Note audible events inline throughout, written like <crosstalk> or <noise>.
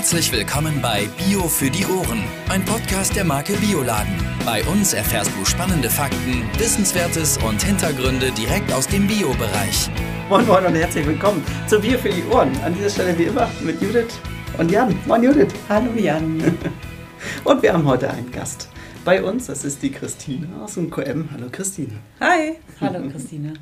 Herzlich willkommen bei Bio für die Ohren, ein Podcast der Marke Bioladen. Bei uns erfährst du spannende Fakten, Wissenswertes und Hintergründe direkt aus dem Bio-Bereich. Moin Moin und herzlich willkommen zu Bier für die Ohren. An dieser Stelle wie immer mit Judith und Jan. Moin Judith. Hallo Jan. <laughs> Und wir haben heute einen Gast bei uns. Das ist die Christine aus dem QM. Hallo Christine. Hi. Hallo Christine.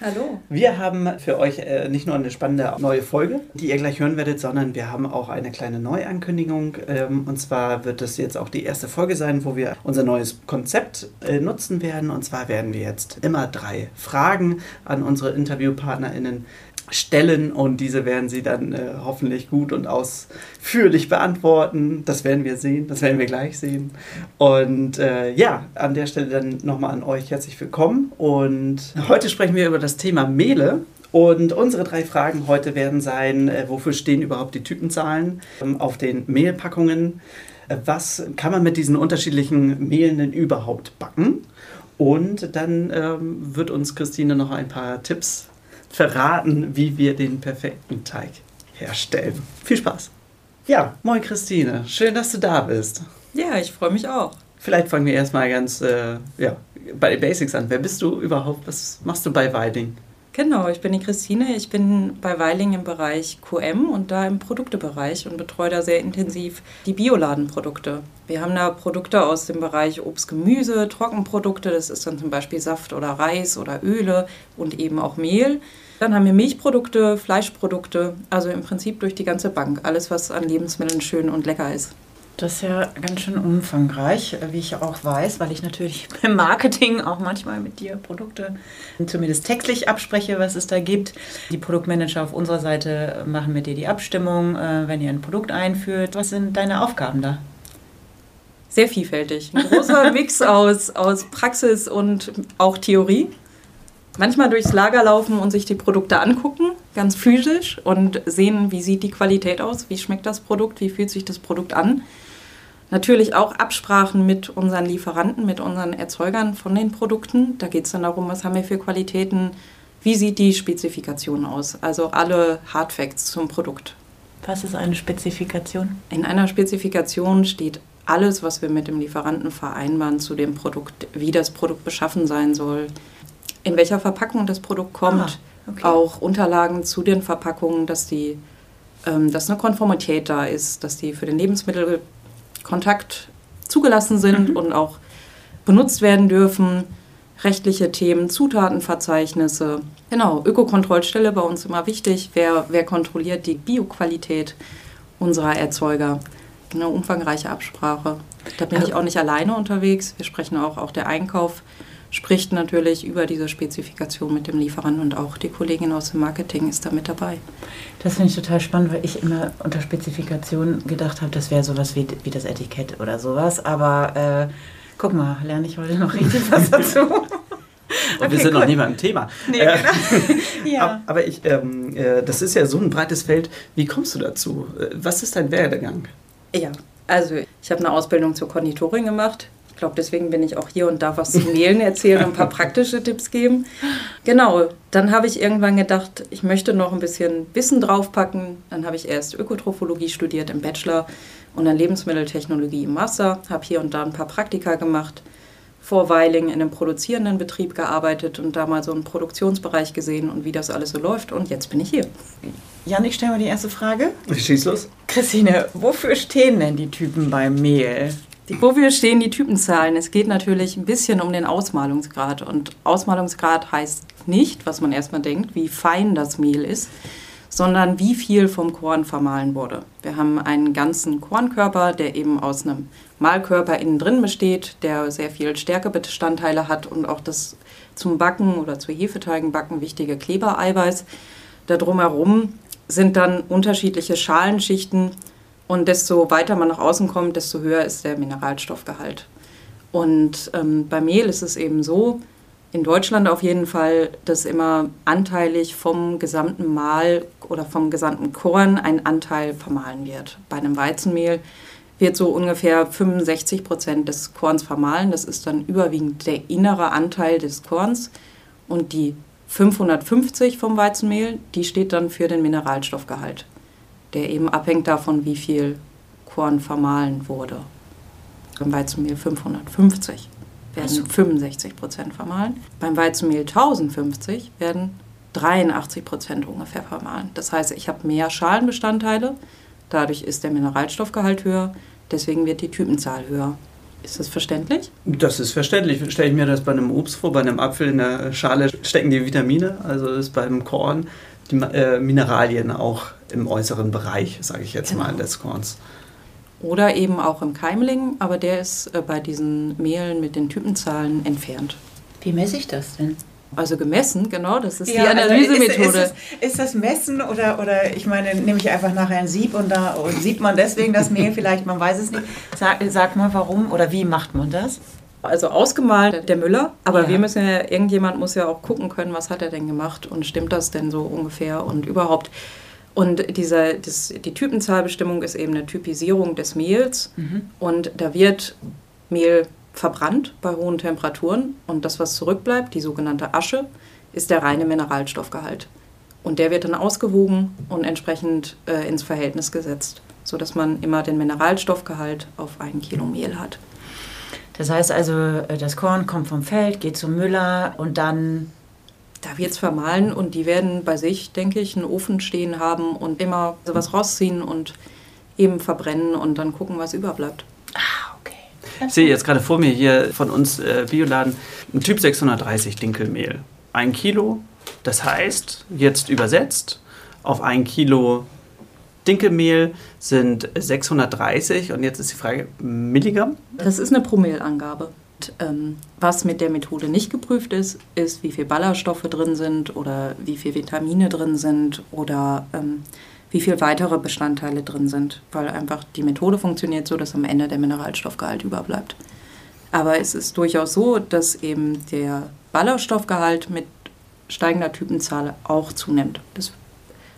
Hallo. Wir haben für euch äh, nicht nur eine spannende neue Folge, die ihr gleich hören werdet, sondern wir haben auch eine kleine Neuankündigung. Ähm, und zwar wird es jetzt auch die erste Folge sein, wo wir unser neues Konzept äh, nutzen werden. Und zwar werden wir jetzt immer drei Fragen an unsere InterviewpartnerInnen stellen und diese werden sie dann äh, hoffentlich gut und ausführlich beantworten. Das werden wir sehen, das werden wir gleich sehen. Und äh, ja, an der Stelle dann nochmal an euch herzlich willkommen. Und heute sprechen wir über das Thema Mehle. Und unsere drei Fragen heute werden sein, äh, wofür stehen überhaupt die Typenzahlen ähm, auf den Mehlpackungen? Äh, was kann man mit diesen unterschiedlichen Mehlen denn überhaupt backen? Und dann ähm, wird uns Christine noch ein paar Tipps verraten, wie wir den perfekten Teig herstellen. Viel Spaß! Ja, moin Christine, schön, dass du da bist. Ja, ich freue mich auch. Vielleicht fangen wir erstmal ganz äh, ja, bei den Basics an. Wer bist du überhaupt? Was machst du bei Weiding? Genau, ich bin die Christine. Ich bin bei Weiling im Bereich QM und da im Produktebereich und betreue da sehr intensiv die Bioladenprodukte. Wir haben da Produkte aus dem Bereich Obst, Gemüse, Trockenprodukte, das ist dann zum Beispiel Saft oder Reis oder Öle und eben auch Mehl. Dann haben wir Milchprodukte, Fleischprodukte, also im Prinzip durch die ganze Bank. Alles, was an Lebensmitteln schön und lecker ist. Das ist ja ganz schön umfangreich, wie ich auch weiß, weil ich natürlich <laughs> beim Marketing auch manchmal mit dir Produkte zumindest textlich abspreche, was es da gibt. Die Produktmanager auf unserer Seite machen mit dir die Abstimmung, äh, wenn ihr ein Produkt einführt. Was sind deine Aufgaben da? Sehr vielfältig. Ein großer <laughs> Mix aus, aus Praxis und auch Theorie. Manchmal durchs Lager laufen und sich die Produkte angucken, ganz physisch und sehen, wie sieht die Qualität aus, wie schmeckt das Produkt, wie fühlt sich das Produkt an Natürlich auch Absprachen mit unseren Lieferanten, mit unseren Erzeugern von den Produkten. Da geht es dann darum, was haben wir für Qualitäten, wie sieht die Spezifikation aus. Also alle Hardfacts zum Produkt. Was ist eine Spezifikation? In einer Spezifikation steht alles, was wir mit dem Lieferanten vereinbaren zu dem Produkt, wie das Produkt beschaffen sein soll, in welcher Verpackung das Produkt kommt, ah, okay. auch Unterlagen zu den Verpackungen, dass die ähm, dass eine Konformität da ist, dass die für den Lebensmittel Kontakt zugelassen sind mhm. und auch benutzt werden dürfen. Rechtliche Themen, Zutatenverzeichnisse. Genau, Ökokontrollstelle bei uns immer wichtig. Wer, wer kontrolliert die Bioqualität unserer Erzeuger? Eine umfangreiche Absprache. Da bin ich auch nicht alleine unterwegs. Wir sprechen auch, auch der Einkauf spricht natürlich über diese Spezifikation mit dem Lieferanten und auch die Kollegin aus dem Marketing ist da mit dabei. Das finde ich total spannend, weil ich immer unter Spezifikation gedacht habe, das wäre sowas wie, wie das Etikett oder sowas. Aber äh, guck mal, lerne ich heute noch richtig was <laughs> dazu. Und okay, wir sind cool. noch nicht mal im Thema. Nee, äh, genau. <laughs> ja. Aber ich, ähm, äh, das ist ja so ein breites Feld. Wie kommst du dazu? Äh, was ist dein Werdegang? Ja, also ich habe eine Ausbildung zur Konditorin gemacht glaube, deswegen bin ich auch hier und darf was zu Mehlen erzählen und ein paar praktische Tipps geben. Genau, dann habe ich irgendwann gedacht, ich möchte noch ein bisschen Wissen draufpacken. Dann habe ich erst Ökotrophologie studiert im Bachelor und dann Lebensmitteltechnologie im Master. Habe hier und da ein paar Praktika gemacht. Vor Weiling in einem produzierenden Betrieb gearbeitet und da mal so einen Produktionsbereich gesehen und wie das alles so läuft. Und jetzt bin ich hier. Jan, ich stelle mal die erste Frage. Schieß los. Christine, wofür stehen denn die Typen beim Mehl? Die, wofür stehen die Typenzahlen? Es geht natürlich ein bisschen um den Ausmalungsgrad. Und Ausmalungsgrad heißt nicht, was man erstmal denkt, wie fein das Mehl ist, sondern wie viel vom Korn vermahlen wurde. Wir haben einen ganzen Kornkörper, der eben aus einem Mahlkörper innen drin besteht, der sehr viel Stärkebestandteile hat und auch das zum Backen oder zu Hefeteigenbacken wichtige Klebereiweiß. Da drumherum sind dann unterschiedliche Schalenschichten, und desto weiter man nach außen kommt, desto höher ist der Mineralstoffgehalt. Und ähm, bei Mehl ist es eben so, in Deutschland auf jeden Fall, dass immer anteilig vom gesamten Mahl oder vom gesamten Korn ein Anteil vermahlen wird. Bei einem Weizenmehl wird so ungefähr 65 Prozent des Korns vermahlen. Das ist dann überwiegend der innere Anteil des Korns. Und die 550 vom Weizenmehl, die steht dann für den Mineralstoffgehalt der eben abhängt davon, wie viel Korn vermahlen wurde. Beim Weizenmehl 550 werden so. 65 Prozent vermahlen. Beim Weizenmehl 1050 werden 83 Prozent ungefähr vermahlen. Das heißt, ich habe mehr Schalenbestandteile, dadurch ist der Mineralstoffgehalt höher, deswegen wird die Typenzahl höher. Ist das verständlich? Das ist verständlich. Stelle ich mir das bei einem Obst vor, bei einem Apfel in der Schale stecken die Vitamine, also ist beim Korn die äh, Mineralien auch im äußeren Bereich, sage ich jetzt Genau. mal, des Korns. Oder eben auch im Keimling, aber der ist äh, bei diesen Mehlen mit den Typenzahlen entfernt. Wie messe ich das denn? Also gemessen, genau, das ist die also Analysemethode. ist, ist, ist das Messen oder, oder ich meine, nehme ich einfach nachher ein Sieb und da und sieht man deswegen das Mehl vielleicht, man weiß es nicht. Sag, sag mal warum oder wie macht man das? Also ausgemalt der Müller, aber Ja. wir müssen ja, irgendjemand muss ja auch gucken können, was hat er denn gemacht und stimmt das denn so ungefähr und überhaupt. Und dieser, das, die Typenzahlbestimmung ist eben eine Typisierung des Mehls und da wird Mehl verbrannt bei hohen Temperaturen und das, was zurückbleibt, die sogenannte Asche, ist der reine Mineralstoffgehalt. Und der wird dann ausgewogen und entsprechend äh, ins Verhältnis gesetzt, sodass man immer den Mineralstoffgehalt auf ein Kilo Mehl hat. Das heißt also, äh, das Korn kommt vom Feld, geht zum Müller und dann Da wird es vermahlen und die werden bei sich, denke ich, einen Ofen stehen haben und immer sowas rausziehen und eben verbrennen und dann gucken, was überbleibt. Ah, okay. Ich sehe jetzt gerade vor mir hier von uns äh, Bioladen ein Typ 630 Dinkelmehl. Ein Kilo, das heißt, jetzt übersetzt, auf ein Kilo Dinkelmehl sind 630 und jetzt ist die Frage, Milligramm? Das ist eine Promillangabe. Und, ähm, was mit der Methode nicht geprüft ist, ist, wie viel Ballaststoffe drin sind oder wie viel Vitamine drin sind oder ähm, wie viel weitere Bestandteile drin sind, weil einfach die Methode funktioniert so, dass am Ende der Mineralstoffgehalt überbleibt. Aber es ist durchaus so, dass eben der Ballaststoffgehalt mit steigender Typenzahl auch zunimmt. Das,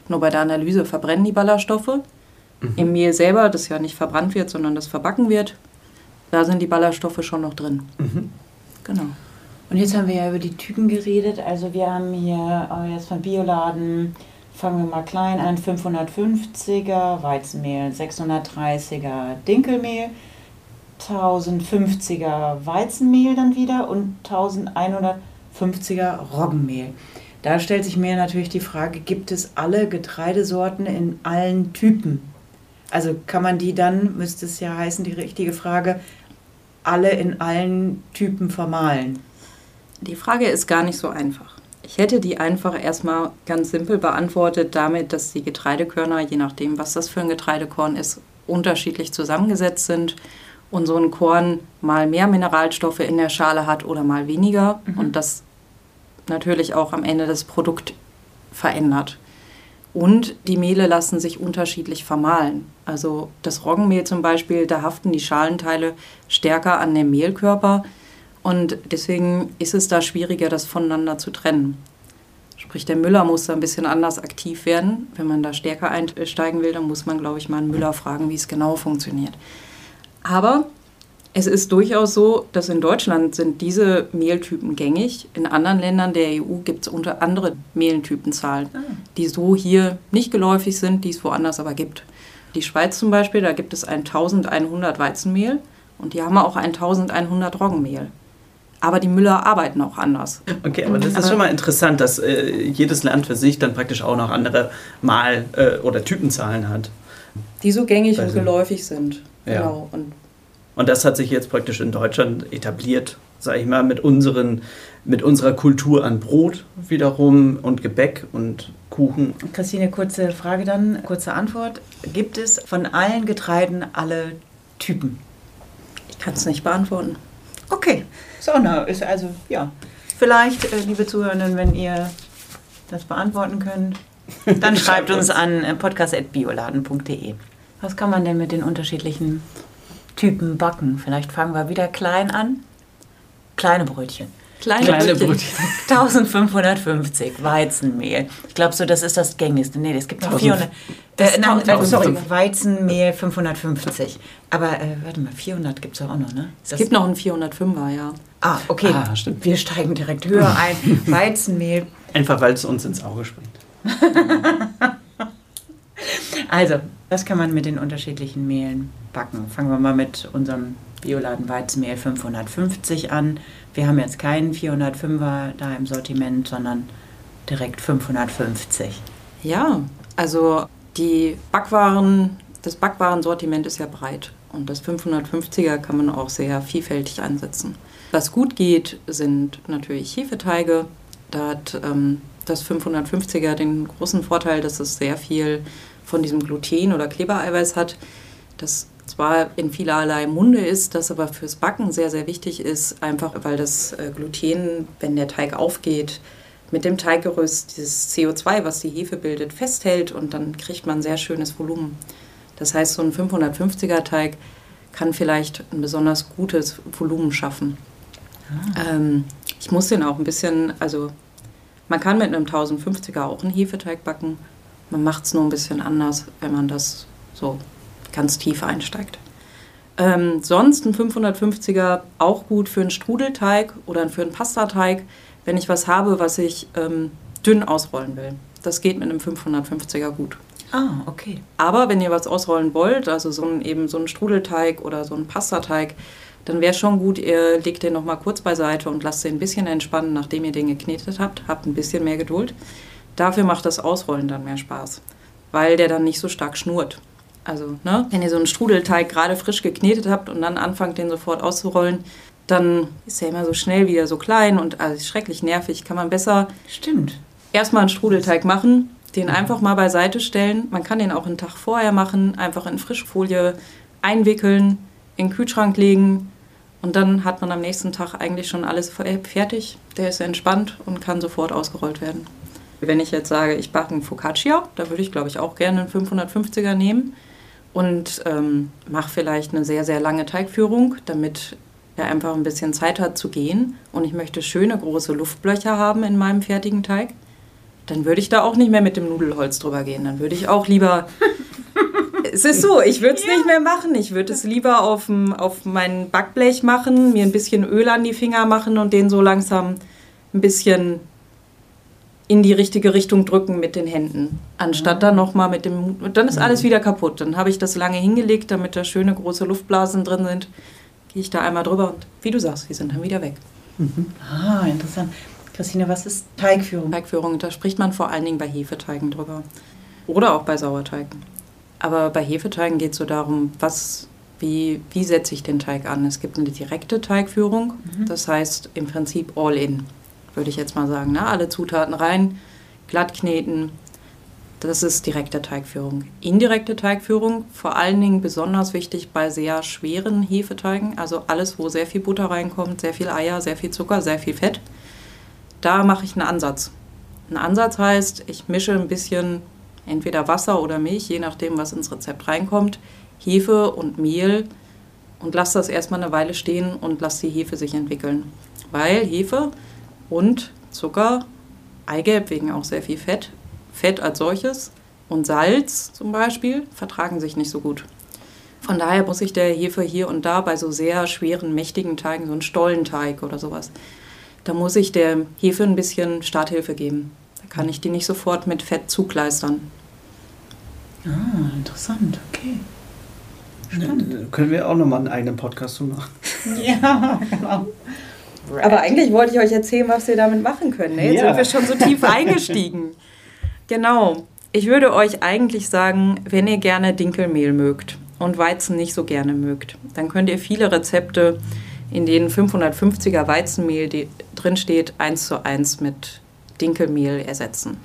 nur bei der Analyse verbrennen die Ballaststoffe. Im Mehl selber, das ja nicht verbrannt wird, sondern das verbacken wird, da sind die Ballaststoffe schon noch drin. Genau. Und jetzt haben wir ja über die Typen geredet. Also wir haben hier äh, jetzt von Bioladen, fangen wir mal klein an, 550er Weizenmehl, 630er Dinkelmehl, 1050er Weizenmehl dann wieder und 1150er Roggenmehl. Da stellt sich mir natürlich die Frage, gibt es alle Getreidesorten in allen Typen? Also kann man die dann, müsste es ja heißen, die richtige Frage, alle in allen Typen vermahlen? Die Frage ist gar nicht so einfach. Ich hätte die einfach erstmal ganz simpel beantwortet damit, dass die Getreidekörner, je nachdem, was das für ein Getreidekorn ist, unterschiedlich zusammengesetzt sind und so ein Korn mal mehr Mineralstoffe in der Schale hat oder mal weniger und das natürlich auch am Ende das Produkt verändert. Und die Mehle lassen sich unterschiedlich vermahlen. Also das Roggenmehl zum Beispiel, da haften die Schalenteile stärker an dem Mehlkörper und deswegen ist es da schwieriger, das voneinander zu trennen. Sprich, der Müller muss da ein bisschen anders aktiv werden. Wenn man da stärker einsteigen will, dann muss man, glaube ich, mal einen Müller fragen, wie es genau funktioniert. Aber es ist durchaus so, dass in Deutschland sind diese Mehltypen gängig. In anderen Ländern der EU gibt es unter andere Mehltypenzahlen, die so hier nicht geläufig sind, die es woanders aber gibt. Die Schweiz zum Beispiel, da gibt es 1100 Weizenmehl und die haben auch 1100 Roggenmehl. Aber die Müller arbeiten auch anders. Okay, aber das ist schon mal interessant, dass äh, jedes Land für sich dann praktisch auch noch andere Mal- äh, oder Typenzahlen hat. Die so gängig und geläufig sind. Ja. Genau. Und Und das hat sich jetzt praktisch in Deutschland etabliert, sage ich mal, mit, unseren, mit unserer Kultur an Brot wiederum und Gebäck und Kuchen. Christine, kurze Frage dann, kurze Antwort. Gibt es von allen Getreiden alle Typen? ich kann es nicht beantworten. Okay, so, na, ist also, ja. Vielleicht, äh, liebe Zuhörenden, wenn ihr das beantworten könnt, dann <laughs> schreibt uns an äh, podcast.bioladen.de. Was kann man denn mit den unterschiedlichen Typen backen? Vielleicht fangen wir wieder klein an. Kleine Brötchen. Kleine, Kleine Brötchen. <laughs> Brötchen. 1550 Weizenmehl. Ich glaube so, das ist das gängigste. Nee, es gibt noch 1000 400. das Äh, nein, äh, 1000. sorry, Weizenmehl 550. Aber äh, warte mal, 400 gibt es auch noch, ne? Es gibt noch einen 405er, ja. Ah, okay. Ah, stimmt. Wir steigen direkt höher ein. <laughs> Weizenmehl. Einfach weil es uns ins Auge springt. <laughs> Also, was kann man mit den unterschiedlichen Mehlen backen. Fangen wir mal mit unserem Bioladen Weizenmehl 550 an. Wir haben jetzt keinen 405er da im Sortiment, sondern direkt 550. Ja, also die Backwaren, das Backwarensortiment ist ja breit und das 550er kann man auch sehr vielfältig einsetzen. Was gut geht, sind natürlich Hefeteige. Da hat ähm, das 550er den großen Vorteil, dass es sehr viel von diesem Gluten oder Klebereiweiß hat, das zwar in vielerlei Munde ist, das aber fürs Backen sehr, sehr wichtig ist, einfach weil das äh, Gluten, wenn der Teig aufgeht, mit dem Teiggerüst dieses CO2, was die Hefe bildet, festhält und dann kriegt man sehr schönes Volumen. Das heißt, so ein 550er Teig kann vielleicht ein besonders gutes Volumen schaffen. Ah. Ähm, ich muss den auch ein bisschen, also man kann mit einem 1050er auch einen Hefeteig backen. Man macht es nur ein bisschen anders, wenn man das so ganz tief einsteigt. Ähm, sonst ein 550er auch gut für einen Strudelteig oder für einen Pastateig, wenn ich was habe, was ich ähm, dünn ausrollen will. Das geht mit einem 550er gut. Ah, okay. Aber wenn ihr was ausrollen wollt, also so ein, eben so einen Strudelteig oder so einen Pastateig, dann wäre schon gut, ihr legt den nochmal kurz beiseite und lasst den ein bisschen entspannen, nachdem ihr den geknetet habt. Habt ein bisschen mehr Geduld. Dafür macht das Ausrollen dann mehr Spaß, weil der dann nicht so stark schnurrt. Also, ne, wenn ihr so einen Strudelteig gerade frisch geknetet habt und dann anfangt, den sofort auszurollen, dann ist er immer so schnell wieder so klein und also schrecklich nervig. Kann man besser Stimmt. erstmal einen Strudelteig machen, den einfach mal beiseite stellen. Man kann den auch einen Tag vorher machen, einfach in Frischfolie einwickeln, in den Kühlschrank legen und dann hat man am nächsten Tag eigentlich schon alles fertig. Der ist entspannt und kann sofort ausgerollt werden. Wenn ich jetzt sage, ich backe einen Focaccia, da würde ich glaube ich auch gerne einen 550er nehmen und ähm, mache vielleicht eine sehr, sehr lange Teigführung, damit er einfach ein bisschen Zeit hat zu gehen und ich möchte schöne große Luftblöcher haben in meinem fertigen Teig, dann würde ich da auch nicht mehr mit dem Nudelholz drüber gehen. Dann würde ich auch lieber. <laughs> es ist so, ich würde es ja. nicht mehr machen. Ich würde es lieber auf, auf mein Backblech machen, mir ein bisschen Öl an die Finger machen und den so langsam ein bisschen in die richtige Richtung drücken mit den Händen, anstatt mhm. dann nochmal mit dem, dann ist alles mhm. wieder kaputt. Dann habe ich das lange hingelegt, damit da schöne große Luftblasen drin sind. Gehe ich da einmal drüber und wie du sagst, die sind dann wieder weg. Mhm. Ah, interessant. Christine, was ist Teigführung? Teigführung, da spricht man vor allen Dingen bei Hefeteigen drüber. Oder auch bei Sauerteigen. Aber bei Hefeteigen geht es so darum, was, wie, wie setze ich den Teig an. Es gibt eine direkte Teigführung, mhm. das heißt im Prinzip all in würde ich jetzt mal sagen. Ne? Alle Zutaten rein, glatt kneten. Das ist direkte Teigführung. Indirekte Teigführung, vor allen Dingen besonders wichtig bei sehr schweren Hefeteigen, also alles, wo sehr viel Butter reinkommt, sehr viel Eier, sehr viel Zucker, sehr viel Fett. Da mache ich einen Ansatz. Ein Ansatz heißt, ich mische ein bisschen entweder Wasser oder Milch, je nachdem, was ins Rezept reinkommt, Hefe und Mehl und lasse das erstmal eine Weile stehen und lasse die Hefe sich entwickeln. Weil Hefe und Zucker, Eigelb wegen auch sehr viel Fett, Fett als solches und Salz zum Beispiel vertragen sich nicht so gut. Von daher muss ich der Hefe hier und da bei so sehr schweren, mächtigen Teigen, so ein Stollenteig oder sowas, da muss ich der Hefe ein bisschen Starthilfe geben. Da kann ich die nicht sofort mit Fett zukleistern. Ah, interessant, okay. Spannend. Können wir auch nochmal einen eigenen Podcast zu machen? <laughs> Ja, genau. Aber eigentlich wollte ich euch erzählen, was wir damit machen können. Ne? Jetzt ja. sind wir schon so tief eingestiegen. <laughs> Genau. Ich würde euch eigentlich sagen, wenn ihr gerne Dinkelmehl mögt und Weizen nicht so gerne mögt, dann könnt ihr viele Rezepte, in denen 550er Weizenmehl drin steht, eins zu eins mit Dinkelmehl ersetzen.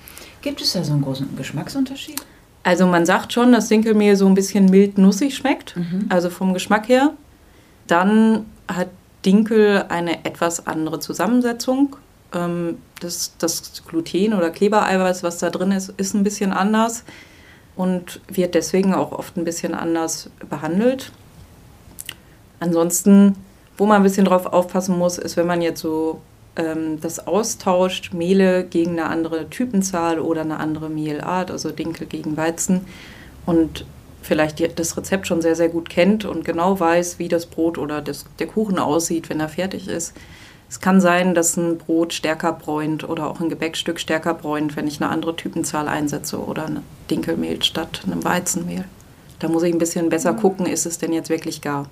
Gibt es da so einen großen Geschmacksunterschied? Also man sagt schon, dass Dinkelmehl so ein bisschen mild-nussig schmeckt, mhm. also vom Geschmack her. Dann hat Dinkel eine etwas andere Zusammensetzung. Ähm, das, das Gluten oder Klebereiweiß, was da drin ist, ist ein bisschen anders und wird deswegen auch oft ein bisschen anders behandelt. Ansonsten, wo man ein bisschen drauf aufpassen muss, ist, wenn man jetzt so ähm, das austauscht, Mehle gegen eine andere Typenzahl oder eine andere Mehlart, also Dinkel gegen Weizen. Und vielleicht das Rezept schon sehr, sehr gut kennt und genau weiß, wie das Brot oder das, der Kuchen aussieht, wenn er fertig ist. Es kann sein, dass ein Brot stärker bräunt oder auch ein Gebäckstück stärker bräunt, wenn ich eine andere Typenzahl einsetze oder ein Dinkelmehl statt einem Weizenmehl. Da muss ich ein bisschen besser gucken, ist es denn jetzt wirklich gar.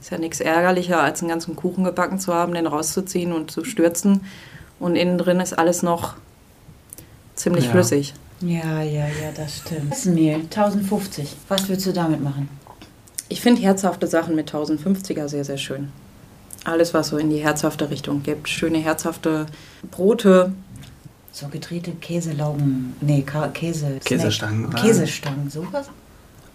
Ist ja nichts ärgerlicher, als einen ganzen Kuchen gebacken zu haben, den rauszuziehen und zu stürzen. Und innen drin ist alles noch ziemlich Ja. flüssig. Ja, ja, ja, das stimmt. Das Mehl, 1050. Was willst du damit machen? Ich finde herzhafte Sachen mit 1050er sehr, sehr schön. Alles, was so in die herzhafte Richtung gibt. Schöne herzhafte Brote. So gedrehte Käselaugen. Nee, Ka Käse. Käsestangen, oder? Käsestangen, sowas?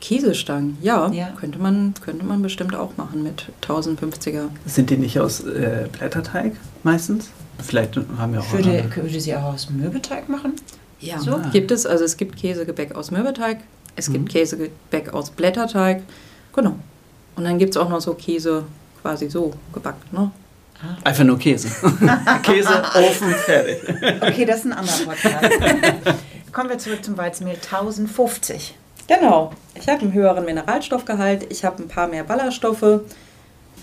Käsestangen, ja, Ja. Könnte, man, könnte man bestimmt auch machen mit 1050er. Sind die nicht aus äh, Blätterteig meistens? Vielleicht haben wir auch Ich würde, würde sie auch aus Mürbeteig machen. Ja, So? gibt es. Also es gibt Käsegebäck aus Mürbeteig, es Mhm. gibt Käsegebäck aus Blätterteig. Genau. Und dann gibt es auch noch so Käse quasi so gebacken. Ne? Einfach nur Käse. <laughs> Käse, Ofen, fertig. Okay, das ist ein anderer Podcast. <laughs> Kommen wir zurück zum Weizenmehl. 1050. Genau. Ich habe einen höheren Mineralstoffgehalt, ich habe ein paar mehr Ballaststoffe.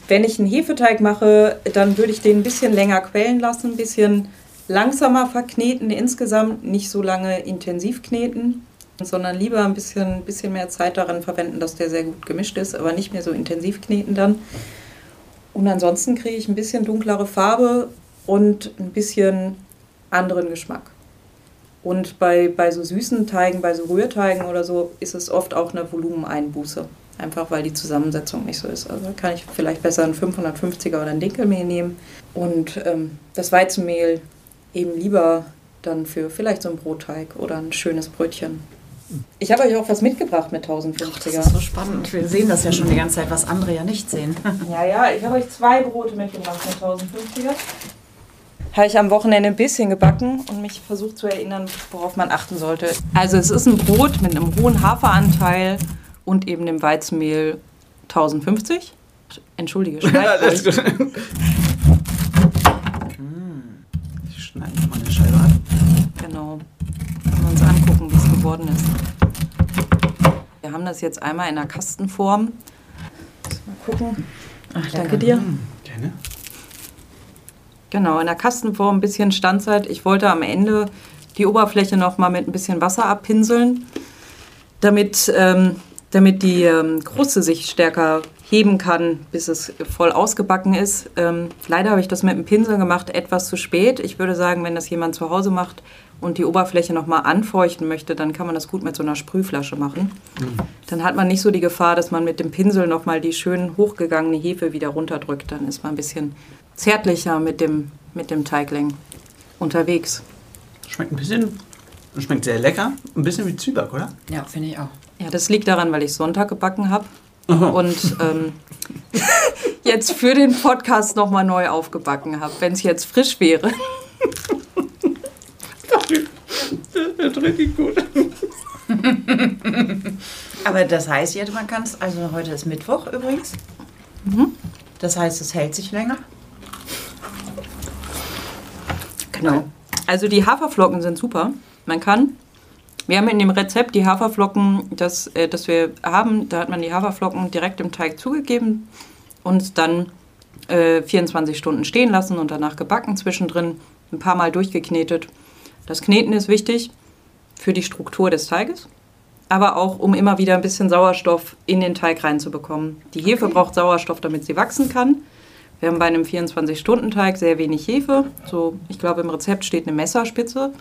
Wenn ich einen Hefeteig mache, dann würde ich den ein bisschen länger quellen lassen, ein bisschen langsamer verkneten insgesamt, nicht so lange intensiv kneten, sondern lieber ein bisschen, bisschen mehr Zeit daran verwenden, dass der sehr gut gemischt ist, aber nicht mehr so intensiv kneten dann. Und ansonsten kriege ich ein bisschen dunklere Farbe und ein bisschen anderen Geschmack. Und bei, bei so süßen Teigen, bei so Rührteigen oder so, ist es oft auch eine Volumeneinbuße. Einfach weil die Zusammensetzung nicht so ist. Also kann ich vielleicht besser einen 550er oder ein Dinkelmehl nehmen. Und ähm, das Weizenmehl eben lieber dann für vielleicht so einen Brotteig oder ein schönes Brötchen. Ich habe euch auch was mitgebracht mit 1050er. spannend. Wir sehen das ja schon die ganze Zeit, was andere ja nicht sehen. <laughs> Ja, ja, ich habe euch zwei Brote mitgebracht mit 1050er. Habe ich am Wochenende ein bisschen gebacken und mich versucht zu erinnern, worauf man achten sollte. Also es ist ein Brot mit einem hohen Haferanteil und eben dem Weizenmehl 1050. Entschuldige, <laughs> schneid Alles ruhig. gut. Ich schneide noch mal eine Scheibe ab. Genau. Können wir uns angucken, wie es geworden ist. Wir haben das jetzt einmal in einer Kastenform. Mal gucken. Ach, Danke dir. Gerne. Genau, in der Kastenform ein bisschen Standzeit. Ich wollte am Ende die Oberfläche noch mal mit ein bisschen Wasser abpinseln, damit, ähm, damit die ähm, Kruste sich stärker heben kann, bis es voll ausgebacken ist. Ähm, leider habe ich das mit dem Pinsel gemacht, etwas zu spät. Ich würde sagen, wenn das jemand zu Hause macht und die Oberfläche noch mal anfeuchten möchte, dann kann man das gut mit so einer Sprühflasche machen. Dann hat man nicht so die Gefahr, dass man mit dem Pinsel noch mal die schön hochgegangene Hefe wieder runterdrückt. Dann ist man ein bisschen zärtlicher mit dem, mit dem Teigling unterwegs. Schmeckt ein bisschen, schmeckt sehr lecker. Ein bisschen wie Zwieback, oder? Ja, finde ich auch. Ja, das liegt daran, weil ich Sonntag gebacken habe und ähm, <laughs> jetzt für den Podcast nochmal neu aufgebacken habe. Wenn es jetzt frisch wäre. Das wird richtig gut. Aber das heißt jetzt, man kann es, also heute ist Mittwoch übrigens. Das heißt, es hält sich länger. Genau. Also die Haferflocken sind super. Man kann, wir haben in dem Rezept die Haferflocken, das, äh, das wir haben, da hat man die Haferflocken direkt im Teig zugegeben und dann äh, 24 Stunden stehen lassen und danach gebacken zwischendrin, ein paar Mal durchgeknetet. Das Kneten ist wichtig für die Struktur des Teiges, aber auch um immer wieder ein bisschen Sauerstoff in den Teig reinzubekommen. Die Hefe braucht Sauerstoff, damit sie wachsen kann. Wir haben bei einem 24-Stunden-Teig sehr wenig Hefe. So, ich glaube, im Rezept steht eine Messerspitze.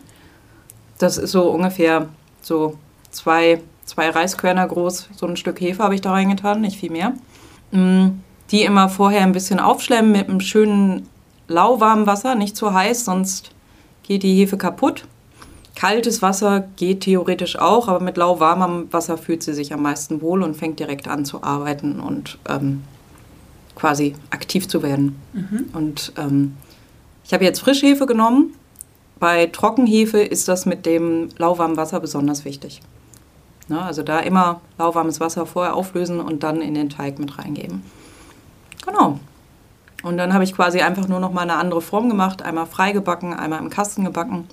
Das ist so ungefähr so zwei, zwei Reiskörner groß. So ein Stück Hefe habe ich da reingetan, nicht viel mehr. Mm, Die immer vorher ein bisschen aufschlemmen mit einem schönen lauwarmen Wasser, nicht zu heiß, sonst geht die Hefe kaputt. Kaltes Wasser geht theoretisch auch, aber mit lauwarmem Wasser fühlt sie sich am meisten wohl und fängt direkt an zu arbeiten und ähm, quasi aktiv zu werden. Und ähm, ich habe jetzt Frischhefe genommen. Bei Trockenhefe ist das mit dem lauwarmen Wasser besonders wichtig. Ne, also da immer lauwarmes Wasser vorher auflösen und dann in den Teig mit reingeben. Genau. Und dann habe ich quasi einfach nur noch mal eine andere Form gemacht. Einmal frei gebacken, einmal im Kasten gebacken.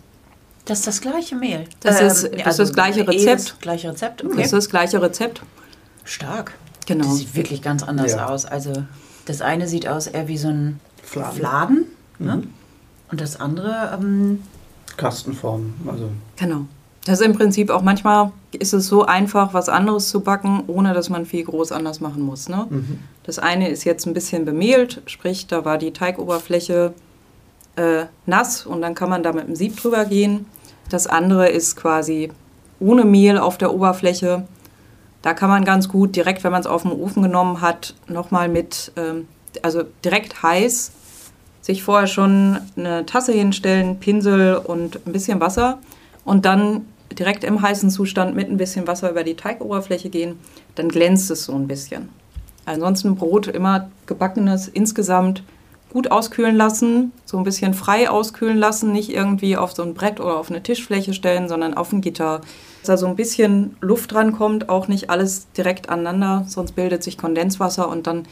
Das ist das gleiche Mehl. Das ist- das ist das gleiche Rezept. Das gleiche Rezept, okay. Das ist das gleiche Rezept. Stark. Genau. Das sieht wirklich ganz anders Ja. aus. Also das eine sieht aus eher wie so ein Fladen. Fladen. Ne? Und das andere, ähm, Kastenform. Also Genau. Das ist im Prinzip auch manchmal ist es so einfach, was anderes zu backen, ohne dass man viel groß anders machen muss. Ne? Mhm. Das eine ist jetzt ein bisschen bemehlt, sprich, da war die Teigoberfläche äh, nass und dann kann man da mit dem Sieb drüber gehen. Das andere ist quasi ohne Mehl auf der Oberfläche. Da kann man ganz gut direkt, wenn man es auf den Ofen genommen hat, nochmal mit, ähm, also direkt heiß, sich vorher schon eine Tasse hinstellen, Pinsel und ein bisschen Wasser und dann direkt im heißen Zustand mit ein bisschen Wasser über die Teigoberfläche gehen, dann glänzt es so ein bisschen. Ansonsten Brot immer gebackenes insgesamt gut auskühlen lassen, so ein bisschen frei auskühlen lassen, nicht irgendwie auf so ein Brett oder auf eine Tischfläche stellen, sondern auf ein Gitter. Dass da so ein bisschen Luft rankommt, auch nicht alles direkt aneinander, sonst bildet sich Kondenswasser und dann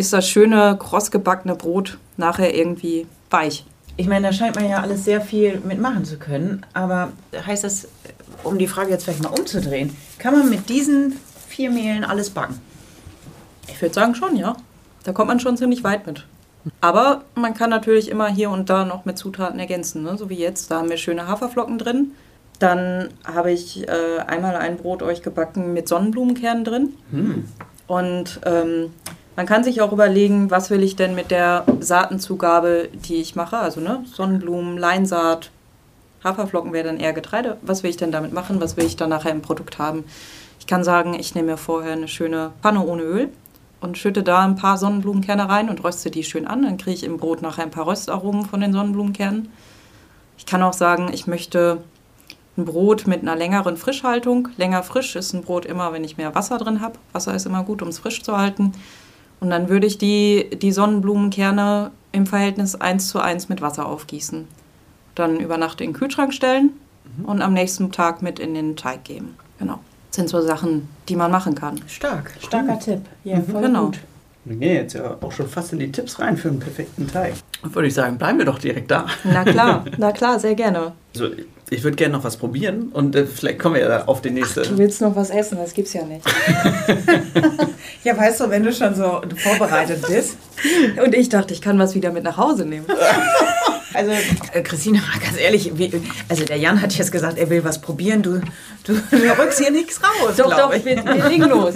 ist das schöne, krossgebackene Brot nachher irgendwie weich. Ich meine, da scheint man ja alles sehr viel mitmachen zu können, aber heißt das, um die Frage jetzt vielleicht mal umzudrehen, kann man mit diesen vier Mehlen alles backen? Ich würde sagen schon, ja. Da kommt man schon ziemlich weit mit. Aber man kann natürlich immer hier und da noch mit Zutaten ergänzen, ne? so wie jetzt. Da haben wir schöne Haferflocken drin. Dann habe ich äh, einmal ein Brot euch gebacken mit Sonnenblumenkernen drin. Hm. Und ähm, man kann sich auch überlegen, was will ich denn mit der Saatenzugabe, die ich mache, also ne, Sonnenblumen, Leinsaat, Haferflocken wäre dann eher Getreide. Was will ich denn damit machen? Was will ich dann nachher im Produkt haben? Ich kann sagen, ich nehme mir vorher eine schöne Pfanne ohne Öl und schütte da ein paar Sonnenblumenkerne rein und röste die schön an. Dann kriege ich im Brot nachher ein paar Röstaromen von den Sonnenblumenkernen. Ich kann auch sagen, ich möchte ein Brot mit einer längeren Frischhaltung. Länger frisch ist ein Brot immer, wenn ich mehr Wasser drin habe. Wasser ist immer gut, um es frisch zu halten. Und dann würde ich die, die Sonnenblumenkerne im Verhältnis 1 zu 1 mit Wasser aufgießen. Dann über Nacht in den Kühlschrank stellen und am nächsten Tag mit in den Teig geben. Genau. Das sind so Sachen, die man machen kann. Stark, starker Tipp. Ja, voll Genau. gut. Wir gehen jetzt ja auch schon fast in die Tipps rein für einen perfekten Teig. Dann würde ich sagen, bleiben wir doch direkt da. Na klar, <laughs> na klar, sehr gerne. Also, ich würde gerne noch was probieren und äh, vielleicht kommen wir ja auf die nächste. Du willst noch was essen, das gibt's ja nicht. <laughs> Ja, weißt du, wenn du schon so vorbereitet bist. <laughs> Und ich dachte, ich kann was wieder mit nach Hause nehmen. <laughs> Also, äh, Christine, <laughs> mal ganz ehrlich, wie, also der Jan hat jetzt gesagt, er will was probieren. Du, du, <laughs> du rückst hier nichts raus, Doch, doch, ich. wir, wir <laughs> legen los.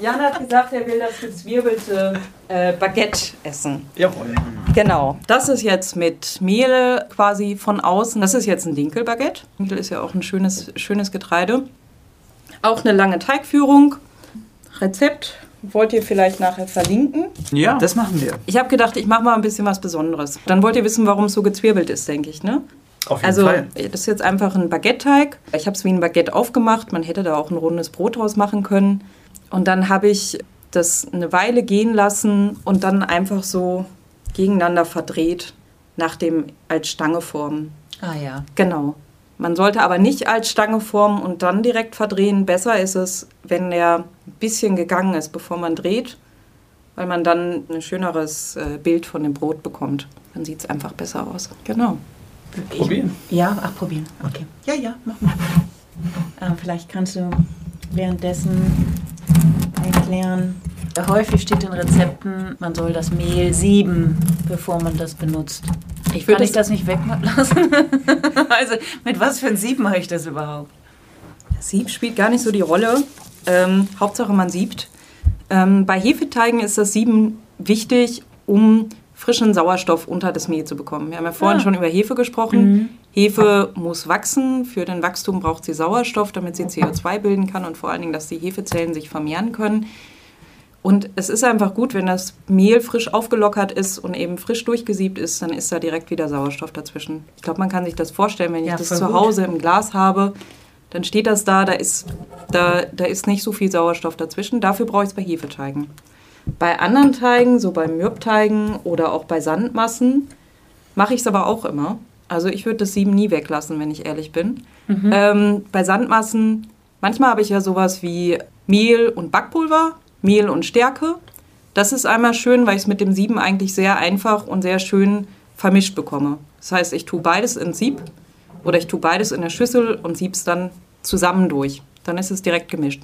Jan hat gesagt, er will das gezwirbelte äh, Baguette essen. Jawohl. Genau. Das ist jetzt mit Mehl quasi von außen. Das ist jetzt ein Dinkelbaguette. Dinkel ist ja auch ein schönes, schönes Getreide. Auch eine lange Teigführung. Rezept wollt ihr vielleicht nachher verlinken. Ja, das machen wir. Ich habe gedacht, ich mache mal ein bisschen was Besonderes. Dann wollt ihr wissen, warum es so gezwirbelt ist, denke ich, ne? Auf jeden Also, Fall. das ist jetzt einfach ein Baguette-Teig. Ich habe es wie ein Baguette aufgemacht. Man hätte da auch ein rundes Brot draus machen können. Und dann habe ich das eine Weile gehen lassen und dann einfach so gegeneinander verdreht, nach dem als Stange formen. Ah ja. Genau. Man sollte aber nicht als Stange formen und dann direkt verdrehen. Besser ist es, wenn der ein bisschen gegangen ist, bevor man dreht, weil man dann ein schöneres äh, Bild von dem Brot bekommt. Dann sieht es einfach besser aus. Genau. Probieren. Ja, ach, probieren. Okay. Ja, ja, mach mal. Äh, vielleicht kannst du währenddessen erklären. Häufig steht in Rezepten, man soll das Mehl sieben, bevor man das benutzt. Ich würde ich das nicht weglassen? <laughs> also, mit was für ein Sieb mache ich das überhaupt? Sieb spielt gar nicht so die Rolle. Ähm, Hauptsache man siebt. Ähm, bei Hefeteigen ist das Sieben wichtig, um frischen Sauerstoff unter das Mehl zu bekommen. Wir haben ja vorhin Ah. schon über Hefe gesprochen. Hefe muss wachsen. Für den Wachstum braucht sie Sauerstoff, damit sie CO2 bilden kann und vor allen Dingen, dass die Hefezellen sich vermehren können. Und es ist einfach gut, wenn das Mehl frisch aufgelockert ist und eben frisch durchgesiebt ist, dann ist da direkt wieder Sauerstoff dazwischen. Ich glaube, man kann sich das vorstellen, wenn ich Ja, das zu gut. Hause im Glas habe, dann steht das da, da ist, da, da ist nicht so viel Sauerstoff dazwischen. Dafür brauche ich es bei Hefeteigen. Bei anderen Teigen, so bei Mürbteigen oder auch bei Sandmassen, mache ich es aber auch immer. Also ich würde das Sieben nie weglassen, wenn ich ehrlich bin. Ähm, bei Sandmassen, manchmal habe ich ja sowas wie Mehl und Backpulver, Mehl und Stärke. Das ist einmal schön, weil ich es mit dem Sieben eigentlich sehr einfach und sehr schön vermischt bekomme. Das heißt, ich tue beides ins Sieb oder ich tue beides in der Schüssel und sieb's dann zusammen durch. Dann ist es direkt gemischt.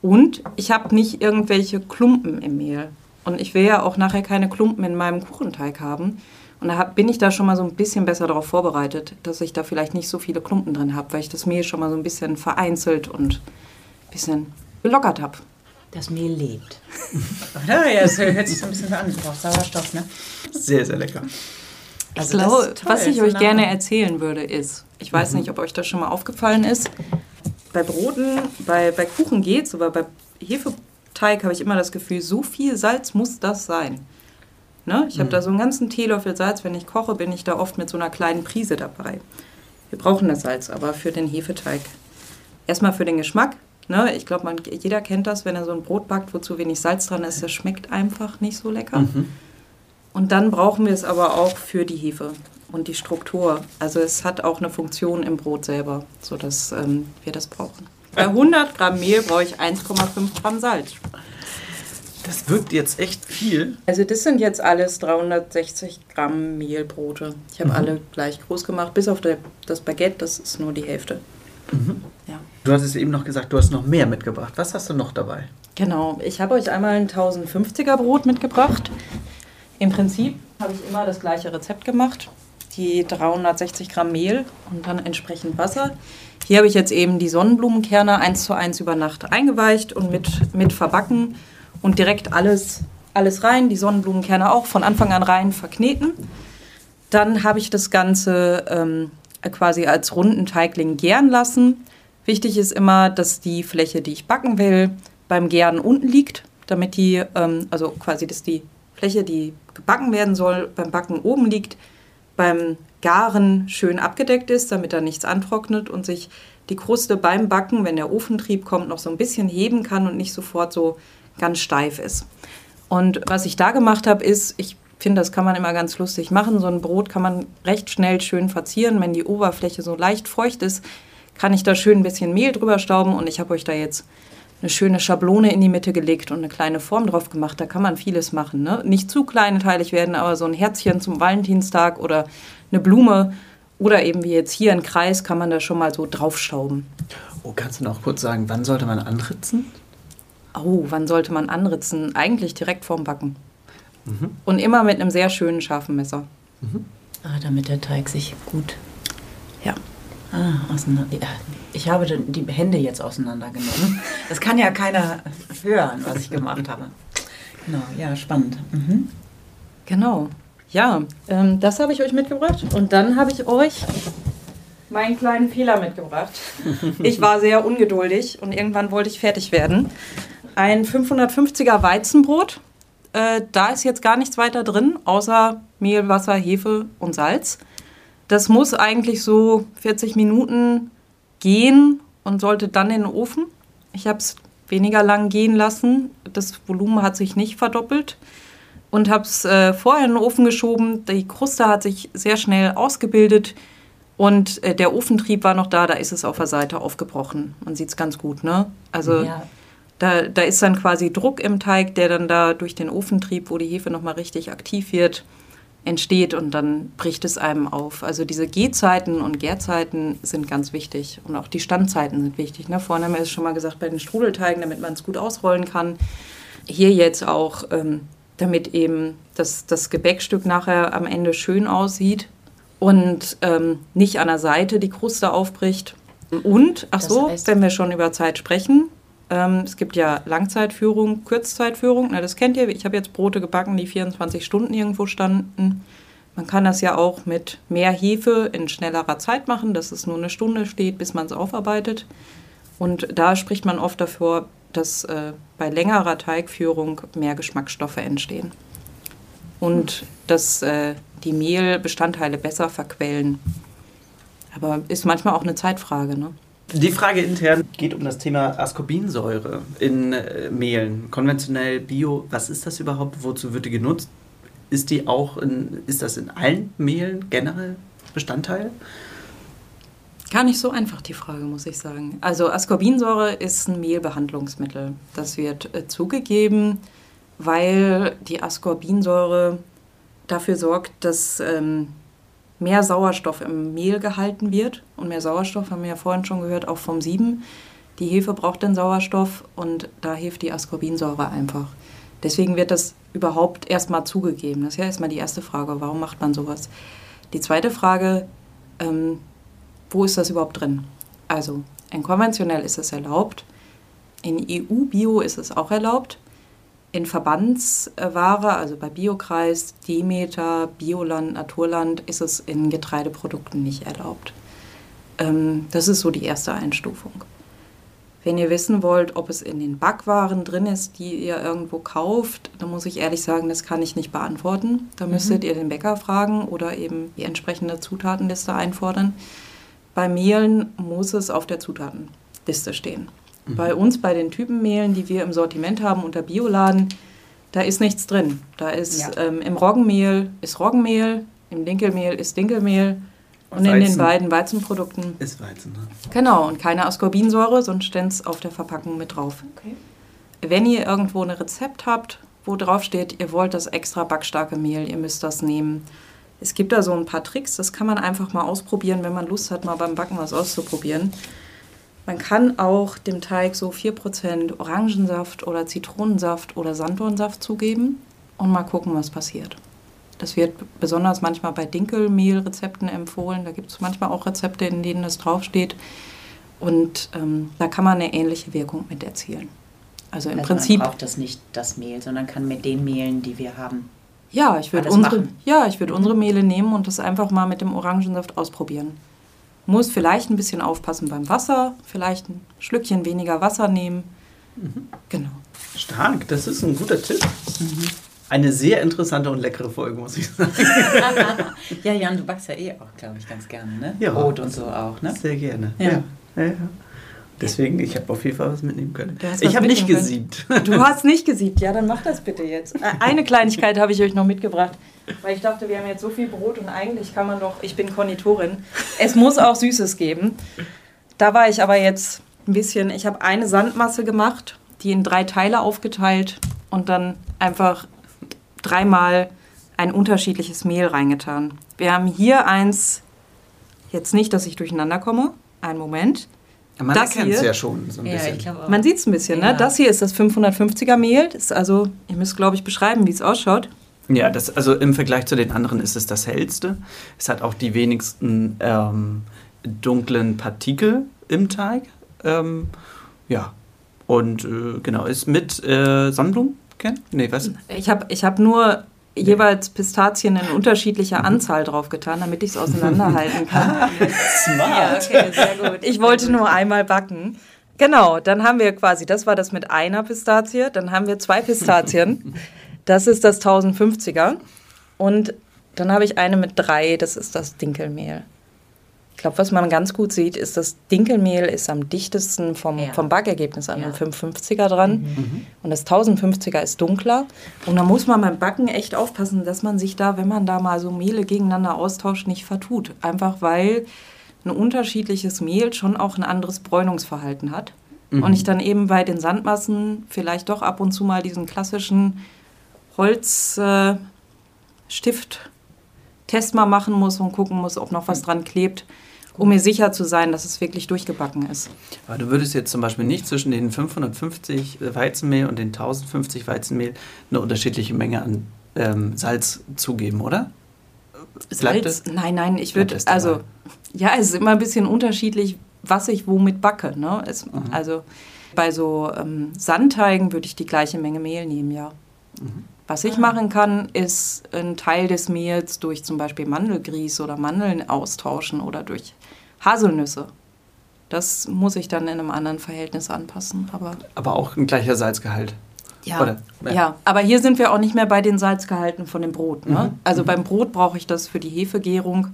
Und ich habe nicht irgendwelche Klumpen im Mehl. Und ich will ja auch nachher keine Klumpen in meinem Kuchenteig haben. Und da bin ich da schon mal so ein bisschen besser darauf vorbereitet, dass ich da vielleicht nicht so viele Klumpen drin habe, weil ich das Mehl schon mal so ein bisschen vereinzelt und ein bisschen gelockert habe. Das Mehl lebt. <laughs> Oder? Ja, das hört sich so ein bisschen an. Es braucht Sauerstoff, ne? Sehr, sehr lecker. Ich Also das glaube, toll, was ich so euch nah gerne erzählen würde, ist, ich weiß nicht, ob euch das schon mal aufgefallen ist, bei Broten, bei, bei Kuchen geht's, aber bei Hefeteig habe ich immer das Gefühl, so viel Salz muss das sein. Ne? Ich habe da so einen ganzen Teelöffel Salz, wenn ich koche, bin ich da oft mit so einer kleinen Prise dabei. Wir brauchen das Salz aber für den Hefeteig. Erstmal für den Geschmack. Ne? Ich glaube, jeder kennt das, wenn er so ein Brot backt, wo zu wenig Salz dran ist, das schmeckt einfach nicht so lecker. Und dann brauchen wir es aber auch für die Hefe und die Struktur. Also es hat auch eine Funktion im Brot selber, sodass ähm, wir das brauchen. Bei 100 Gramm Mehl brauche ich 1,5 Gramm Salz. Das wirkt jetzt echt viel. Also das sind jetzt alles 360 Gramm Mehlbrote. Ich habe alle gleich groß gemacht, bis auf der, das Baguette, das ist nur die Hälfte. Ja. Du hattest eben noch gesagt, du hast noch mehr mitgebracht. Was hast du noch dabei? Genau, ich habe euch einmal ein 1050er Brot mitgebracht. Im Prinzip habe ich immer das gleiche Rezept gemacht. Die 360 Gramm Mehl und dann entsprechend Wasser. Hier habe ich jetzt eben die Sonnenblumenkerne eins zu eins über Nacht eingeweicht und mit, mit verbacken und direkt alles, alles rein. Die Sonnenblumenkerne auch von Anfang an rein verkneten. Dann habe ich das Ganze ähm, quasi als runden Teigling gären lassen. Wichtig ist immer, dass die Fläche, die ich backen will, beim Gären unten liegt, damit die, ähm, also quasi, dass die Fläche, die gebacken werden soll, beim Backen oben liegt, beim Garen schön abgedeckt ist, damit da nichts antrocknet und sich die Kruste beim Backen, wenn der Ofentrieb kommt, noch so ein bisschen heben kann und nicht sofort so ganz steif ist. Und was ich da gemacht habe, ist, ich finde, das kann man immer ganz lustig machen. So ein Brot kann man recht schnell schön verzieren. Wenn die Oberfläche so leicht feucht ist, kann ich da schön ein bisschen Mehl drüber stauben und ich habe euch da jetzt eine schöne Schablone in die Mitte gelegt und eine kleine Form drauf gemacht. Da kann man vieles machen. Ne? Nicht zu kleinteilig werden, aber so ein Herzchen zum Valentinstag oder eine Blume oder eben wie jetzt hier ein Kreis kann man da schon mal so draufstauben. Oh, kannst du noch kurz sagen, wann sollte man anritzen? Oh, wann sollte man anritzen? Eigentlich direkt vorm Backen. Und immer mit einem sehr schönen, scharfen Messer. Ah, damit der Teig sich gut Ja. Ah, auseinander. Ja, ich habe die Hände jetzt auseinandergenommen. Das kann ja keiner hören, was ich gemacht habe. Genau, ja, spannend. Mhm. Genau. Ja, ähm, das habe ich euch mitgebracht. Und dann habe ich euch meinen kleinen Fehler mitgebracht. Ich war sehr ungeduldig und irgendwann wollte ich fertig werden. Ein 550er Weizenbrot. Äh, da ist jetzt gar nichts weiter drin, außer Mehl, Wasser, Hefe und Salz. Das muss eigentlich so 40 Minuten gehen und sollte dann in den Ofen. Ich habe es weniger lang gehen lassen. Das Volumen hat sich nicht verdoppelt und habe es äh, vorher in den Ofen geschoben. Die Kruste hat sich sehr schnell ausgebildet und äh, der Ofentrieb war noch da, da ist es auf der Seite aufgebrochen. Man sieht es ganz gut, ne? Also Ja. da, da ist dann quasi Druck im Teig, der dann da durch den Ofentrieb, wo die Hefe nochmal richtig aktiv wird, entsteht und dann bricht es einem auf. Also diese Gehzeiten und Gärzeiten sind ganz wichtig und auch die Standzeiten sind wichtig. Ne? Vorhin haben wir es schon mal gesagt, bei den Strudelteigen, damit man es gut ausrollen kann. Hier jetzt auch, ähm, damit eben das, das Gebäckstück nachher am Ende schön aussieht und ähm, nicht an der Seite die Kruste aufbricht. Und, ach Das so, heißt- wenn wir schon über Zeit sprechen, ähm, es gibt ja Langzeitführung, Kurzzeitführung, na, das kennt ihr. Ich habe jetzt Brote gebacken, die 24 Stunden irgendwo standen. Man kann das ja auch mit mehr Hefe in schnellerer Zeit machen, dass es nur eine Stunde steht, bis man es aufarbeitet. Und da spricht man oft davor, dass äh, bei längerer Teigführung mehr Geschmacksstoffe entstehen. Und dass äh, die Mehlbestandteile besser verquellen. Aber ist manchmal auch eine Zeitfrage. Ne? Die Frage intern geht um das Thema Ascorbinsäure in äh, Mehlen. Konventionell, Bio, was ist das überhaupt? Wozu wird die genutzt? Ist die auch in, ist das in allen Mehlen generell Bestandteil? Gar nicht so einfach die Frage, muss ich sagen. Also Ascorbinsäure ist ein Mehlbehandlungsmittel. Das wird äh, zugegeben, weil die Ascorbinsäure dafür sorgt, dass ähm, mehr Sauerstoff im Mehl gehalten wird. Und mehr Sauerstoff haben wir ja vorhin schon gehört, auch vom Sieben. Die Hefe braucht den Sauerstoff und da hilft die Ascorbinsäure einfach. Deswegen wird das überhaupt erstmal zugegeben. Das ist ja erstmal die erste Frage, warum macht man sowas? Die zweite Frage, ähm, wo ist das überhaupt drin? Also in konventionell ist es erlaubt, in EU-Bio ist es auch erlaubt, in Verbandsware, also bei Biokreis, Demeter, Bioland, Naturland, ist es in Getreideprodukten nicht erlaubt. Ähm, das ist so die erste Einstufung. Wenn ihr wissen wollt, ob es in den Backwaren drin ist, die ihr irgendwo kauft, dann muss ich ehrlich sagen, das kann ich nicht beantworten. Da mhm. müsstet ihr den Bäcker fragen oder eben die entsprechende Zutatenliste einfordern. Bei Mehlen muss es auf der Zutatenliste stehen. Mhm. Bei uns, bei den Typenmehlen, die wir im Sortiment haben unter Bioladen, da ist nichts drin. Da ist ja. ähm, im Roggenmehl ist Roggenmehl, im Dinkelmehl ist Dinkelmehl und Weizen. in den beiden Weizenprodukten ist Weizen. Ne? Genau, und keine Ascorbinsäure, sonst steht es auf der Verpackung mit drauf. Okay. Wenn ihr irgendwo ein Rezept habt, wo drauf steht, ihr wollt das extra backstarke Mehl, ihr müsst das nehmen. Es gibt da so ein paar Tricks, das kann man einfach mal ausprobieren, wenn man Lust hat, mal beim Backen was auszuprobieren. Man kann auch dem Teig so 4% Orangensaft oder Zitronensaft oder Sanddornsaft zugeben und mal gucken, was passiert. Das wird besonders manchmal bei Dinkelmehlrezepten empfohlen. Da gibt es manchmal auch Rezepte, in denen das draufsteht. Und ähm, da kann man eine ähnliche Wirkung mit erzielen. Also im also Prinzip. Man braucht das nicht das Mehl, sondern kann mit den Mehlen, die wir haben. Ja, ich würde unsere, ja, würd mhm. unsere Mehle nehmen und das einfach mal mit dem Orangensaft ausprobieren. Muss vielleicht ein bisschen aufpassen beim Wasser, vielleicht ein Schlückchen weniger Wasser nehmen. Mhm. Genau. Stark, das ist ein guter Tipp. Mhm. Eine sehr interessante und leckere Folge, muss ich sagen. <laughs> ja, Jan, du backst ja eh auch, glaube ich, ganz gerne, ne? Ja. Brot und so auch, ne? Sehr gerne. Ja. ja. ja Deswegen, ich habe auf jeden Fall was mitnehmen können. Ich habe nicht gesiebt. Du hast nicht gesiebt, ja, dann mach das bitte jetzt. Äh, eine Kleinigkeit habe ich euch noch mitgebracht, weil ich dachte, wir haben jetzt so viel Brot und eigentlich kann man doch, ich bin Konditorin, es muss auch Süßes geben. Da war ich aber jetzt ein bisschen, ich habe eine Sandmasse gemacht, die in drei Teile aufgeteilt und dann einfach dreimal ein unterschiedliches Mehl reingetan. Wir haben hier eins, jetzt nicht, dass ich durcheinander komme, einen Moment. Ja, man erkennt es ja schon so ein ja, bisschen. Man sieht es ein bisschen. Ne? Ja. Ne? Das hier ist das 550er Mehl. Das ist also, ihr müsst, glaube ich, beschreiben, wie es ausschaut. Ja, das, also im Vergleich zu den anderen ist es das hellste. Es hat auch die wenigsten ähm, dunklen Partikel im Teig. Ähm, ja, und äh, genau, ist mit äh, Sonnenblumen kennen? Nee, was? Ich habe ich hab nur jeweils Pistazien in unterschiedlicher Anzahl draufgetan, damit ich es auseinanderhalten <laughs> kann. Smart. Ja, okay, sehr gut. Ich wollte nur einmal backen. Genau, dann haben wir quasi, das war das mit einer Pistazie, dann haben wir zwei Pistazien. <laughs> Das ist das 1050er. Und dann habe ich eine mit drei, das ist das Dinkelmehl. Ich glaube, was man ganz gut sieht, ist, das Dinkelmehl ist am dichtesten vom, ja. vom Backergebnis an ja. dem 550er dran. Mhm. Und das 1050er ist dunkler. Und da muss man beim Backen echt aufpassen, dass man sich da, wenn man da mal so Mehle gegeneinander austauscht, nicht vertut. Einfach weil ein unterschiedliches Mehl schon auch ein anderes Bräunungsverhalten hat. Mhm. Und ich dann eben bei den Sandmassen vielleicht doch ab und zu mal diesen klassischen Holzstift äh, Test mal machen muss und gucken muss, ob noch was dran klebt um mir sicher zu sein, dass es wirklich durchgebacken ist. Aber du würdest jetzt zum Beispiel nicht zwischen den 550 Weizenmehl und den 1050 Weizenmehl eine unterschiedliche Menge an ähm, Salz zugeben, oder? Salz? Nein, nein, ich würde, also, ja, es ist immer ein bisschen unterschiedlich, was ich womit backe. Ne? Es, also bei so ähm, Sandteigen würde ich die gleiche Menge Mehl nehmen, ja. Mhm. Was ich machen kann, ist einen Teil des Mehls durch zum Beispiel Mandelgrieß oder Mandeln austauschen oder durch Haselnüsse. Das muss ich dann in einem anderen Verhältnis anpassen. Aber, aber auch ein gleicher Salzgehalt. Ja, Oder, ja. ja, aber hier sind wir auch nicht mehr bei den Salzgehalten von dem Brot. Ne? Mhm. Also mhm. beim Brot brauche ich das für die Hefegärung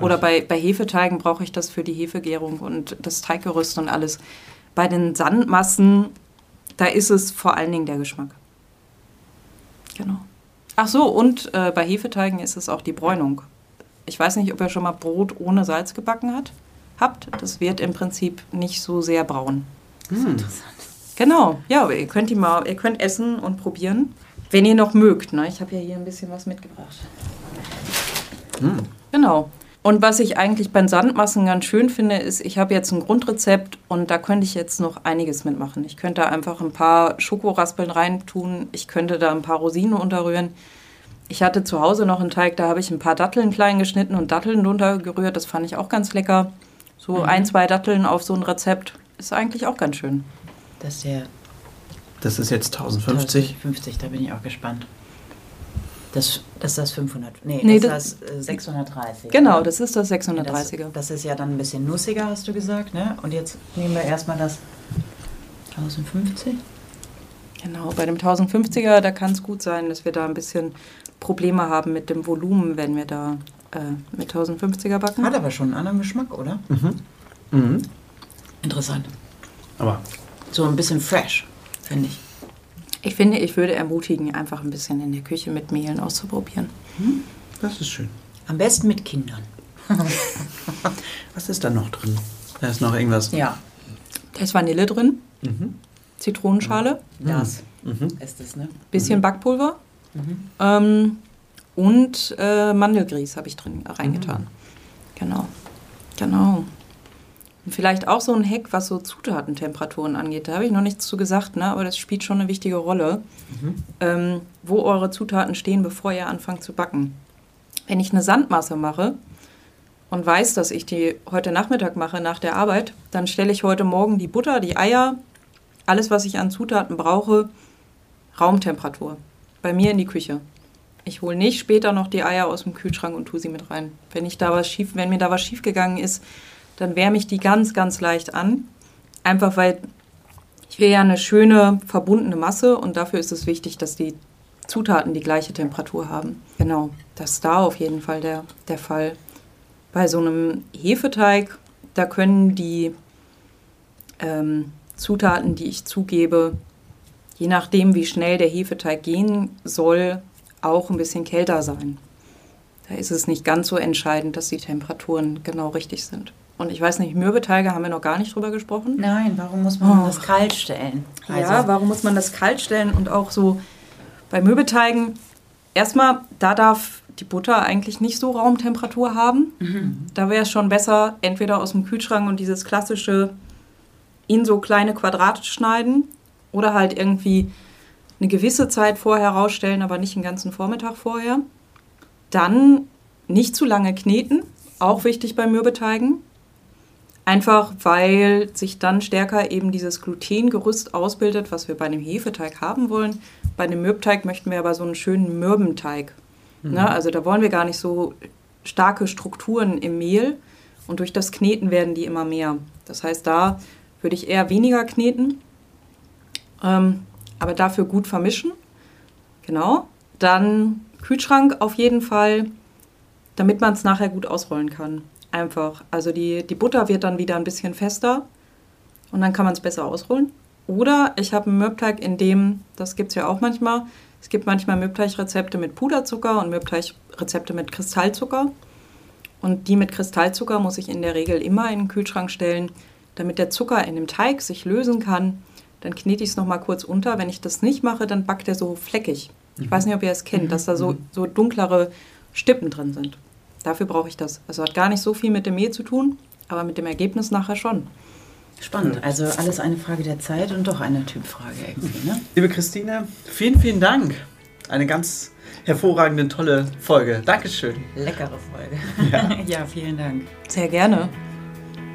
oder bei, bei Hefeteigen brauche ich das für die Hefegärung und das Teiggerüst und alles. Bei den Sandmassen, da ist es vor allen Dingen der Geschmack. Genau. Ach so, und äh, bei Hefeteigen ist es auch die Bräunung. Ich weiß nicht, ob ihr schon mal Brot ohne Salz gebacken hat, habt. Das wird im Prinzip nicht so sehr braun. Hm. Interessant. Genau, ja, ihr könnt die mal, ihr könnt essen und probieren, wenn ihr noch mögt. Ne? Ich habe ja hier ein bisschen was mitgebracht. Hm. Genau. Und was ich eigentlich beim Sandmassen ganz schön finde, ist, ich habe jetzt ein Grundrezept und da könnte ich jetzt noch einiges mitmachen. Ich könnte einfach ein paar Schokoraspeln reintun, ich könnte da ein paar Rosinen unterrühren. Ich hatte zu Hause noch einen Teig, da habe ich ein paar Datteln klein geschnitten und Datteln drunter gerührt. Das fand ich auch ganz lecker. So Mhm. ein, zwei Datteln auf so ein Rezept ist eigentlich auch ganz schön. Das ist der Das ist jetzt 1050. 50, da bin ich auch gespannt. Das, das ist das 500. Nee, Nee, das ist das äh, 630. Genau, oder? das ist das Das, 630er. das ist ja dann ein bisschen nussiger, hast du gesagt, ne? Und jetzt nehmen wir erstmal das 1050. Genau, bei dem 1050er, da kann es gut sein, dass wir da ein bisschen Probleme haben mit dem Volumen, wenn wir da äh, mit 1050er backen. Hat aber schon einen anderen Geschmack, oder? Mhm. Interessant. Aber So ein bisschen fresh, finde ich. Ich finde, ich würde ermutigen, einfach ein bisschen in der Küche mit Mehlen auszuprobieren. das ist schön. Am besten mit Kindern. <laughs> Was ist da noch drin? Da ist noch irgendwas. Ja, Da ist Vanille drin, Mhm. Zitronenschale, das Mhm. ist es, ne? bisschen Backpulver ähm, und äh, Mandelgrieß habe ich drin reingetan. Genau, genau. Und vielleicht auch so ein Hack, was so Zutatentemperaturen angeht. Da habe ich noch nichts zu gesagt, ne? aber das spielt schon eine wichtige Rolle, ähm, wo eure Zutaten stehen, bevor ihr anfangt zu backen. Wenn ich eine Sandmasse mache und weiß, dass ich die heute Nachmittag mache nach der Arbeit, dann stelle ich heute Morgen die Butter, die Eier, alles, was ich an Zutaten brauche, Raumtemperatur. Bei mir in die Küche. Ich hole nicht später noch die Eier aus dem Kühlschrank und tue sie mit rein. Wenn, ich da was schief, wenn mir da was schiefgegangen ist, dann wärme ich die ganz, ganz leicht an. Einfach weil ich will ja eine schöne, verbundene Masse und dafür ist es wichtig, dass die Zutaten die gleiche Temperatur haben. Genau, das ist da auf jeden Fall der, der Fall. Bei so einem Hefeteig, da können die ähm, Zutaten, die ich zugebe, je nachdem, wie schnell der Hefeteig gehen soll, auch ein bisschen kälter sein. Da ist es nicht ganz so entscheidend, dass die Temperaturen genau richtig sind. Und ich weiß nicht, Mürbeteige haben wir noch gar nicht drüber gesprochen. Nein, warum muss man Oh. das kalt stellen? Ja, warum muss man das kalt stellen und auch so bei Möbelteigen? Erstmal, da darf die Butter eigentlich nicht so Raumtemperatur haben. Da wäre es schon besser, entweder aus dem Kühlschrank und dieses klassische in so kleine Quadrate schneiden oder halt irgendwie eine gewisse Zeit vorher rausstellen, aber nicht den ganzen Vormittag vorher. Dann nicht zu lange kneten, auch wichtig bei Mürbeteigen. Einfach weil sich dann stärker eben dieses Glutengerüst ausbildet, was wir bei einem Hefeteig haben wollen. Bei einem Mürbteig möchten wir aber so einen schönen Mürbenteig. Ne? Also da wollen wir gar nicht so starke Strukturen im Mehl und durch das Kneten werden die immer mehr. Das heißt, da würde ich eher weniger kneten, ähm, aber dafür gut vermischen. Genau. Dann Kühlschrank auf jeden Fall, damit man es nachher gut ausrollen kann. Einfach. Also die, die Butter wird dann wieder ein bisschen fester und dann kann man es besser ausrollen. Oder ich habe einen Mürbteig, in dem, das gibt es ja auch manchmal, es gibt manchmal Mürbteigrezepte mit Puderzucker und Mürbteigrezepte mit Kristallzucker. Und die mit Kristallzucker muss ich in der Regel immer in den Kühlschrank stellen, damit der Zucker in dem Teig sich lösen kann. Dann knete ich es nochmal kurz unter. Wenn ich das nicht mache, dann backt er so fleckig. Ich weiß nicht, ob ihr es kennt, dass da so, so dunklere Stippen drin sind. Dafür brauche ich das. Also hat gar nicht so viel mit dem Mehl zu tun, aber mit dem Ergebnis nachher schon. Spannend. Also alles eine Frage der Zeit und doch eine Typfrage irgendwie, ne? Liebe Christine, vielen, vielen Dank. Eine ganz hervorragende, tolle Folge. Dankeschön. Leckere Folge. Ja. <laughs> vielen Dank. Sehr gerne.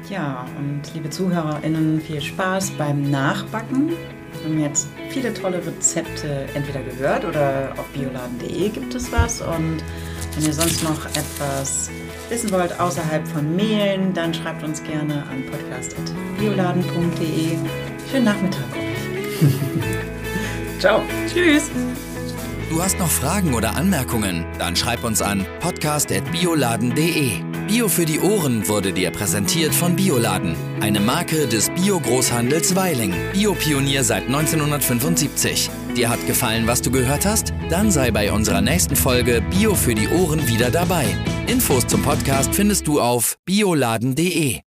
Ja, und liebe ZuhörerInnen, viel Spaß beim Nachbacken. Wir haben jetzt viele tolle Rezepte entweder gehört oder auf bioladen.de gibt es was. Und wenn ihr sonst noch etwas wissen wollt außerhalb von Mehlen, dann schreibt uns gerne an podcast.bioladen.de. Schönen Nachmittag euch. <laughs> Ciao. Tschüss. Du hast noch Fragen oder Anmerkungen? Dann schreib uns an podcast.bioladen.de. Bio für die Ohren wurde dir präsentiert von Bioladen, eine Marke des Bio-Großhandels Weiling. Biopionier seit 1975. Dir hat gefallen, was du gehört hast? Dann sei bei unserer nächsten Folge Bio für die Ohren wieder dabei. Infos zum Podcast findest du auf bioladen.de.